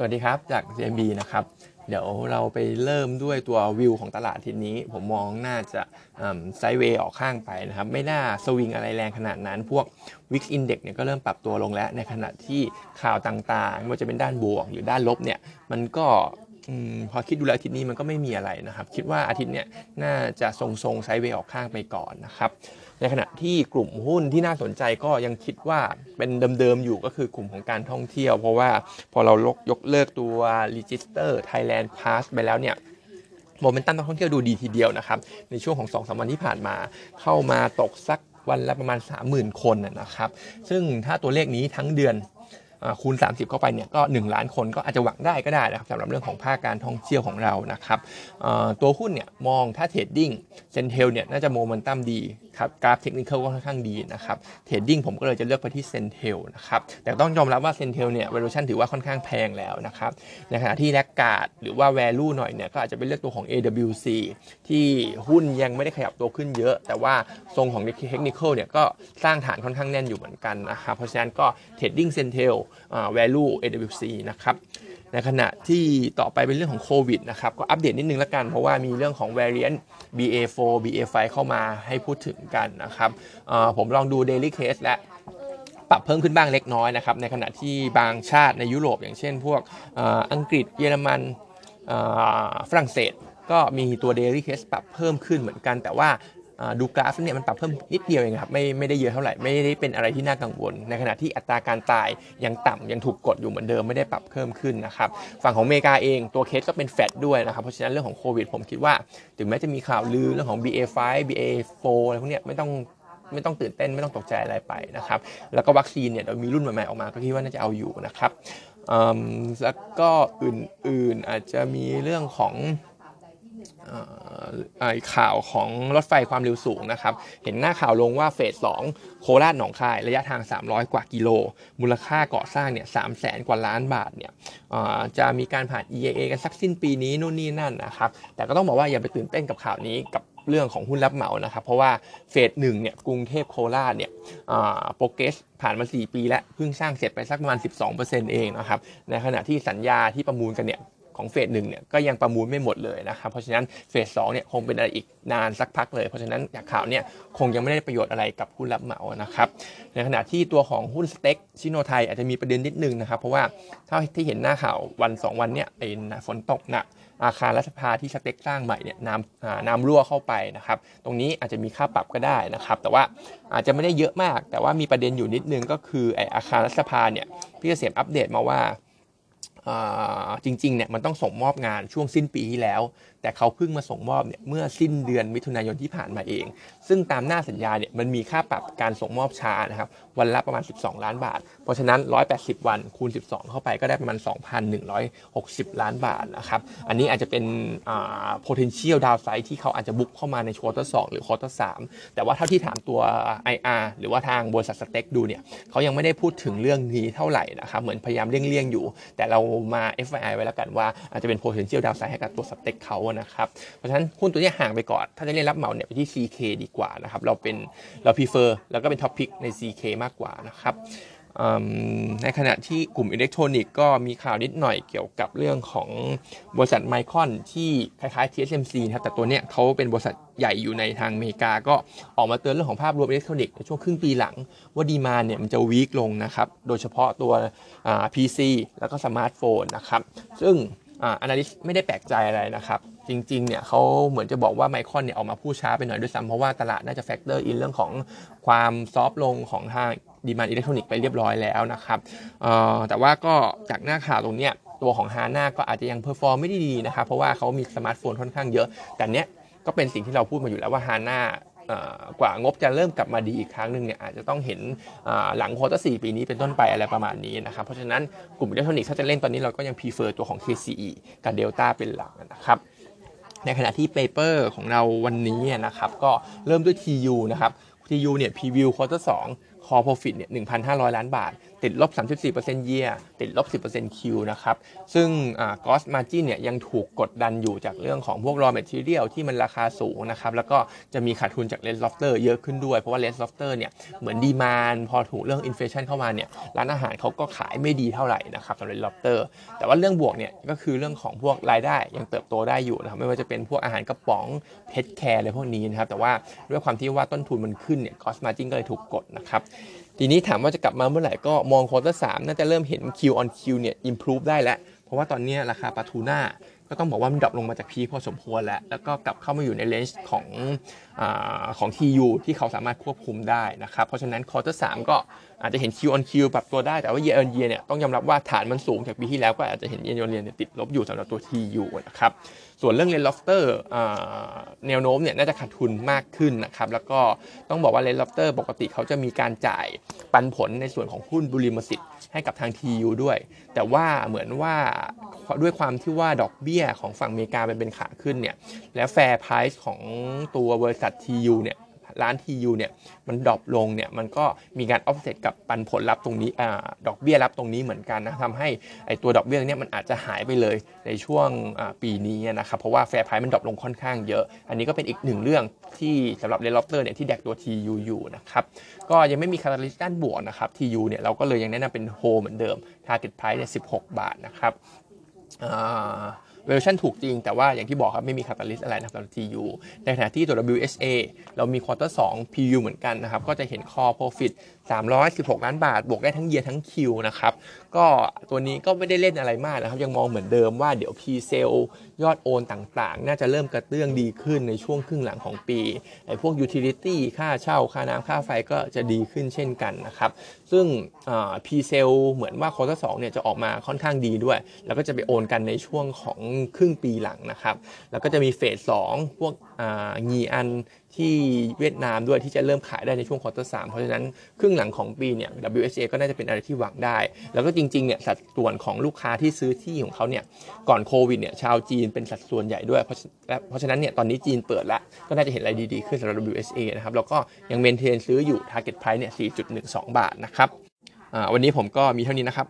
สวัสดีครับ จาก CMB นะครับ เดี๋ยวเราไปเริ่มด้วยตัววิวของตลาดทีนี้ ผมมองน่าจะไซด์เวย์ออกข้างไปนะครับ ไม่น่าสวิงอะไรแรงขนาดนั้น พวก Wix Index เนี่ยก็เริ่มปรับตัวลงแล้ว ในขณะที่ข่าวต่างๆ ไม่ว่าจะเป็นด้านบวกหรือด้านลบเนี่ย มันก็อพอคิดดูแลอาทิตย์นี้มันก็ไม่มีอะไรนะครับ คิดว่าอาทิตย์เนี้ยน่าจะทรงๆไซด์เวย์ออกข้างไปก่อนนะครับ ในขณะที่กลุ่มหุ้นที่น่าสนใจก็ยังคิดว่าเป็นเดิมๆอยู่ก็คือกลุ่มของการท่องเที่ยว เพราะว่าพอเราลกยกเลิกตัว Register Thailand Pass ไปแล้วเนี่ยโมเมนตัมท่องเที่ยวดูดีทีเดียวนะครับ ในช่วงของ2 สามวันที่ผ่านมา เข้ามาตกสักวันละประมาณ 30,000 คนนะครับ ซึ่งถ้าตัวเลขนี้ทั้งเดือน คูณ 30 เข้าไปเนี่ยก็ 1 ล้านคนก็อาจจะหวังได้ก็ได้นะครับสำหรับเรื่องของภาคการท่องเที่ยวของเรานะครับตัวหุ้นเนี่ยมองถ้า trading CENTEL เนี่ยน่าจะโมเมนตัมดีครับกราฟเทคนิคก็ค่อนข้างดีนะครับ trading ผมก็เลยจะเลือกไปที่ CENTEL นะครับแต่ต้องยอมรับว่า CENTEL เนี่ย valuation ถือว่าค่อนข้างแพงแล้วนะครับในขณะที่ laggard หรือว่า value หน่อยเนี่ยก็อาจจะเป็นเลือกตัวของ AWC ที่หุ้นยังไม่ได้ขยับตัวขึ้นเยอะ แต่ว่าทรงของเทคนิคเนี่ยก็สร้างฐานค่อนข้างแน่นอยู่เหมือนกันนะครับเพราะฉะนั้นก็ trading CENTEL value AWC นะครับในขณะที่ต่อไปเป็นเรื่องของโควิดนะครับก็อัปเดตนิดนึงแล้วกัน เพราะว่ามีเรื่องของ variant BA4 BA5 เข้ามาให้พูดถึงกันนะครับผมลองดู daily case และปรับเพิ่มขึ้นบ้างเล็กน้อยนะครับในขณะที่บางชาติในยุโรป อย่างเช่น พวกอังกฤษเยอรมันฝรั่งเศสก็มีตัว daily case ปรับเพิ่มขึ้นเหมือนกัน แต่ว่า ดูกราฟเนี่ยมันปรับเพิ่มนิดเดียวเองครับไม่ไม่ได้เยอะเท่าไหร่ไม่ได้เป็นอะไรที่น่ากังวล ในขณะที่อัตราการตายยังต่ำยังถูกกดอยู่เหมือนเดิมไม่ได้ปรับเพิ่มขึ้นนะครับฝั่งของอเมริกาเองตัวเคสก็เป็นแฟดด้วยนะครับเพราะฉะนั้นเรื่องของโควิดผมคิดว่า ถึงแม้จะมีข่าวลือเรื่องของ BA5 BA4 อะไรพวกนี้ไม่ต้องไม่ต้องตื่นเต้นไม่ต้องตกใจอะไรไปนะครับแล้วก็วัคซีนเนี่ยเรามีรุ่นใหม่ๆออกมาก็คิดว่าน่าจะเอาอยู่นะครับแล้วก็อื่นๆอาจจะมีเรื่องของ ข่าวของรถไฟความเร็วสูงนะครับ เห็นหน้าข่าวลงว่าเฟสสองโคราชหนองคาย ระยะทาง 300 กว่ากิโล มูลค่าก่อสร้างเนี่ยสามแสนกว่าล้านบาทเนี่ยจะมีการผ่าน EIA กันสักสิ้นปีนี้นู่นนี่นั่นนะครับ แต่ก็ต้องบอกว่าอย่าไปตื่นเต้นกับข่าวนี้กับเรื่องของหุ้นรับเหมานะครับ เพราะว่าเฟสหนึ่งเนี่ยกรุงเทพโคราชเนี่ยโปรเกสผ่านมา 4 ปีแล้วเพิ่งสร้างเสร็จไปสักประมาณ 12%เองนะครับในขณะที่สัญญาที่ประมูลกันเนี่ย ของเฟสหนึ่งเนี่ยก็ยังประมูลไม่หมดเลยนะครับเพราะฉะนั้นเฟสสองเนี่ยคงเป็นอะไรอีกนานสักพักเลย เพราะฉะนั้นจากข่าวเนี่ยคงยังไม่ได้ประโยชน์อะไรกับหุ้นรับเหมานะครับในขณะที่ตัวของหุ้นสเต็กชิโนไทยอาจจะมีประเด็นนิดนึงนะครับเพราะว่าถ้าที่เห็นหน้าข่าววัน 2 วันเนี่ยไอ้ฝนตกหนักอาคารรัฐสภาที่สเต็กสร้างใหม่เนี่ยน้ำน้ำรั่วเข้าไปนะครับตรงนี้อาจจะมีค่าปรับก็ได้นะครับแต่ว่าอาจจะไม่ได้เยอะมาก แต่ว่ามีประเด็นอยู่นิดนึงก็คือไออาคารรัฐสภาเนี่ยพี่เกษมอัปเดตมาว่าจริงๆเนี่ยมันต้องส่งมอบงานช่วงสิ้นปีที่แล้ว แต่เขาเพิ่งมาส่งมอบเนี่ยเมื่อสิ้นเดือนมิถุนายนที่ผ่านมาเอง ซึ่งตามหน้าสัญญาเนี่ยมันมีค่าปรับการส่งมอบช้านะครับวันละประมาณ 12 ล้านบาท เพราะฉะนั้น 180 วันคูณ 12 เข้าไปก็ได้ประมาณ 2,160 ล้านบาทนะครับอันนี้อาจจะเป็น potential downside ที่เขาอาจจะ book เข้ามาใน quarter สองหรือ quarter สามแต่ว่าเท่าที่ถามตัว IR หรือว่าทางบริษัท STEC ดูเนี่ยเขายังไม่ได้พูดถึงเรื่องนี้เท่าไหร่นะครับเหมือนพยายามเลี่ยงๆอยู่ แต่เรามา FYI ไว้แล้วกันว่าอาจจะเป็น potential downside ให้กับตัว STEC เขานะครับเพราะฉะนั้นหุ้นตัวนี้ห่างไปก่อน ถ้าจะเล่นรับเหมาเนี่ยไปที่ CK ดีกว่านะครับเราเป็นเรา prefer แล้วก็เป็น top pick ใน CK มากกว่านะครับ ในขณะที่กลุ่มอิเล็กทรอนิกส์ก็มีข่าวนิดหน่อยเกี่ยวกับเรื่องของบริษัทไมคอนที่คล้ายๆ TSMC นะครับแต่ตัวเนี้ยเขาเป็นบริษัทใหญ่อยู่ในทางอเมริกา ก็ออกมาเตือนเรื่องของภาพรวมอิเล็กทรอนิกส์ในช่วงครึ่งปีหลัง ว่า demand เนี่ยมันจะ weak ลงนะครับโดยเฉพาะตัว PC แล้วก็สมาร์ทโฟนนะครับซึ่ง analyst ไม่ได้แปลกใจอะไรนะครับจริงๆ เนี่ยเขาเหมือนจะบอกว่าไมคอนเนี่ยออกมาพูดช้าไปหน่อยด้วยซ้ำเพราะว่าตลาดน่าจะ factor in เรื่องของความ soft ลงของทาง demand อิเล็กทรอนิกส์ไปเรียบร้อยแล้วนะครับแต่ว่าก็จากหน้าข่าวตรงเนี้ยตัวของ HANA ก็อาจจะยัง perform ไม่ดีนะครับเพราะว่าเขามีสมาร์ทโฟนค่อนข้างเยอะ แต่เนี้ยก็เป็นสิ่งที่เราพูดมาอยู่แล้วว่า HANAกว่างบจะเริ่มกลับมาดีอีกครั้งหนึ่งเนี่ยอาจจะต้องเห็นหลัง quarter สามปีนี้เป็นต้นไปอะไรประมาณนี้นะครับ เพราะฉะนั้นกลุ่มอิเล็กทรอนิกส์ถ้าจะเล่นตอนนี้เราก็ยัง prefer ตัวของ KCE กับ Delta เป็นหลักนะครับในขณะที่ paper ของเราวันนี้นะครับก็เริ่มด้วย TU นะครับ TU เนี่ยพรีวิวควอเตอร์ส core profit เนี่ย1,500 ล้านบาทติดลบ 34% year ติดลบ 10% Q นะครับ ซึ่ง gross margin เนี่ยยังถูกกดดันอยู่จากเรื่องของพวก raw material ที่มันราคาสูงนะครับ แล้วก็จะมีขาดทุนจาก Red Lobster เยอะขึ้นด้วย เพราะว่า Red Lobster เนี่ยเหมือน demand พอถูกเรื่อง inflation เข้ามาเนี่ยร้านอาหารเขาก็ขายไม่ดีเท่าไหร่นะครับสำหรับ Red Lobster แต่ว่าเรื่องบวกเนี่ยก็คือเรื่องของพวกรายได้ยังเติบโตได้อยู่นะครับไม่ว่าจะเป็นพวกอาหารกระป๋อง pet care อะไรพวกนี้นะครับแต่ว่าด้วยความที่ว่าต้นทุนมันขึ้นเนี่ย gross margin ก็เลยถูกกดนะครับ ทีนี้ถามว่าจะกลับมาเมื่อไหร่ก็มอง quarter สามน่าจะเริ่มเห็น Q on Q เนี่ย improve ได้แล้ว เพราะว่าตอนนี้ราคาปลาทูน่า ก็ต้องบอกว่ามัน drop ลงมาจาก peak พอสมควรแล้ว แล้วก็กลับเข้ามาอยู่ใน range ของอของ TU ที่เขาสามารถควบคุมได้นะครับ เพราะฉะนั้น quarter สามก็อาจจะเห็น Q on Q ปรับตัวได้ แต่ว่า year on year เนี่ยต้องยอมรับว่าฐานมันสูงจากปีที่แล้วก็อาจจะเห็น year on year เนี่ยติดลบอยู่สำหรับตัว TU นะครับ ส่วนเรื่อง Red Lobster แนวโน้มเนี่ยน่าจะขาดทุนมากขึ้นนะครับ แล้วก็ต้องบอกว่า Red Lobster ปกติเขาจะมีการจ่ายปันผลในส่วนของหุ้นบุริมสิทธิ์ให้กับทาง TU ด้วย แต่ว่าเหมือนว่าด้วยความที่ว่าดอกเบี้ยี้ยของฝั่งอเมริกาเป็นเป็นขาขึ้นเนี่ยแล้ว fair price ของตัวบริษัท TU เนี่ยร้าน TU เนี่ยมัน drop ลงเนี่ยมันก็มีการออฟเซตกับปันผลรับตรงนี้ออดอกเบี้ยรับตรงนี้เหมือนกันนะทำให้ไอตัวดอกเบี้ยเนี่ยมันอาจจะหายไปเลยในช่วงปีนี้นะครับเพราะว่า fair price มัน drop ลงค่อนข้างเยอะ อันนี้ก็เป็นอีกหนึ่งเรื่องที่สำหรับ Red Lobster เนี่ยที่ drag ตัว TU อยู่นะครับก็ยังไม่มี catalyst ด้านบวกนะครับ TU เนี่ยเราก็เลยยังแนะนำเป็นโฮเหมือนเดิม Target Price เนี่ย16 บาทนะครับ เวอร์ชันถูกจริง แต่ว่าอย่างที่บอกครับ ไม่มี catalyst อะไรนะครับสำหรับ TU ในขณะที่ตัว WHA เรามีควอเตอร์2 PU เหมือนกันนะครับ ก็จะเห็นคอ profit 316 ล้านบาท บวกได้ทั้ง year ทั้ง Q นะครับ ก็ตัวนี้ก็ไม่ได้เล่นอะไรมากนะครับ ยังมองเหมือนเดิมว่าเดี๋ยว presale ยอดโอนต่างๆ น่าจะเริ่มกระเตื้องดีขึ้นในช่วงครึ่งหลังของปีไอ้พวก utility ค่าเช่า ค่าน้ำค่าไฟก็จะดีขึ้นเช่นกันนะครับ ซึ่ง P sale เหมือนว่าควอเตอร์2เนี่ยจะออกมาค่อนข้างดีด้วย แล้วก็จะไปโอนกันในช่วงของครึ่งปีหลังนะครับ แล้วก็จะมีเฟส2พวกเหงะอานที่เวียดนามด้วยที่จะเริ่มขายได้ในช่วง quarter สี่ เพราะฉะนั้นครึ่งหลังของปีเนี่ย WHA ก็น่าจะเป็นอะไรที่หวังได้ แล้วก็จริงๆเนี่ยสัดส่วนของลูกค้าที่ซื้อที่ของเขาเนี่ยก่อนโควิดเนี่ยชาวจีนเป็นสัดส่วนใหญ่ด้วย เพราะเพราะฉะนั้นเนี่ยตอนนี้จีนเปิดแล้ว ก็น่าจะเห็นอะไรดีๆ ขึ้นสำหรับ WSA นะครับแล้วก็ยังเมนเทนซื้ออยู่ target price เนี่ย 4.12 บาทนะครับวันนี้ผมก็มีเท่านี้นะครับ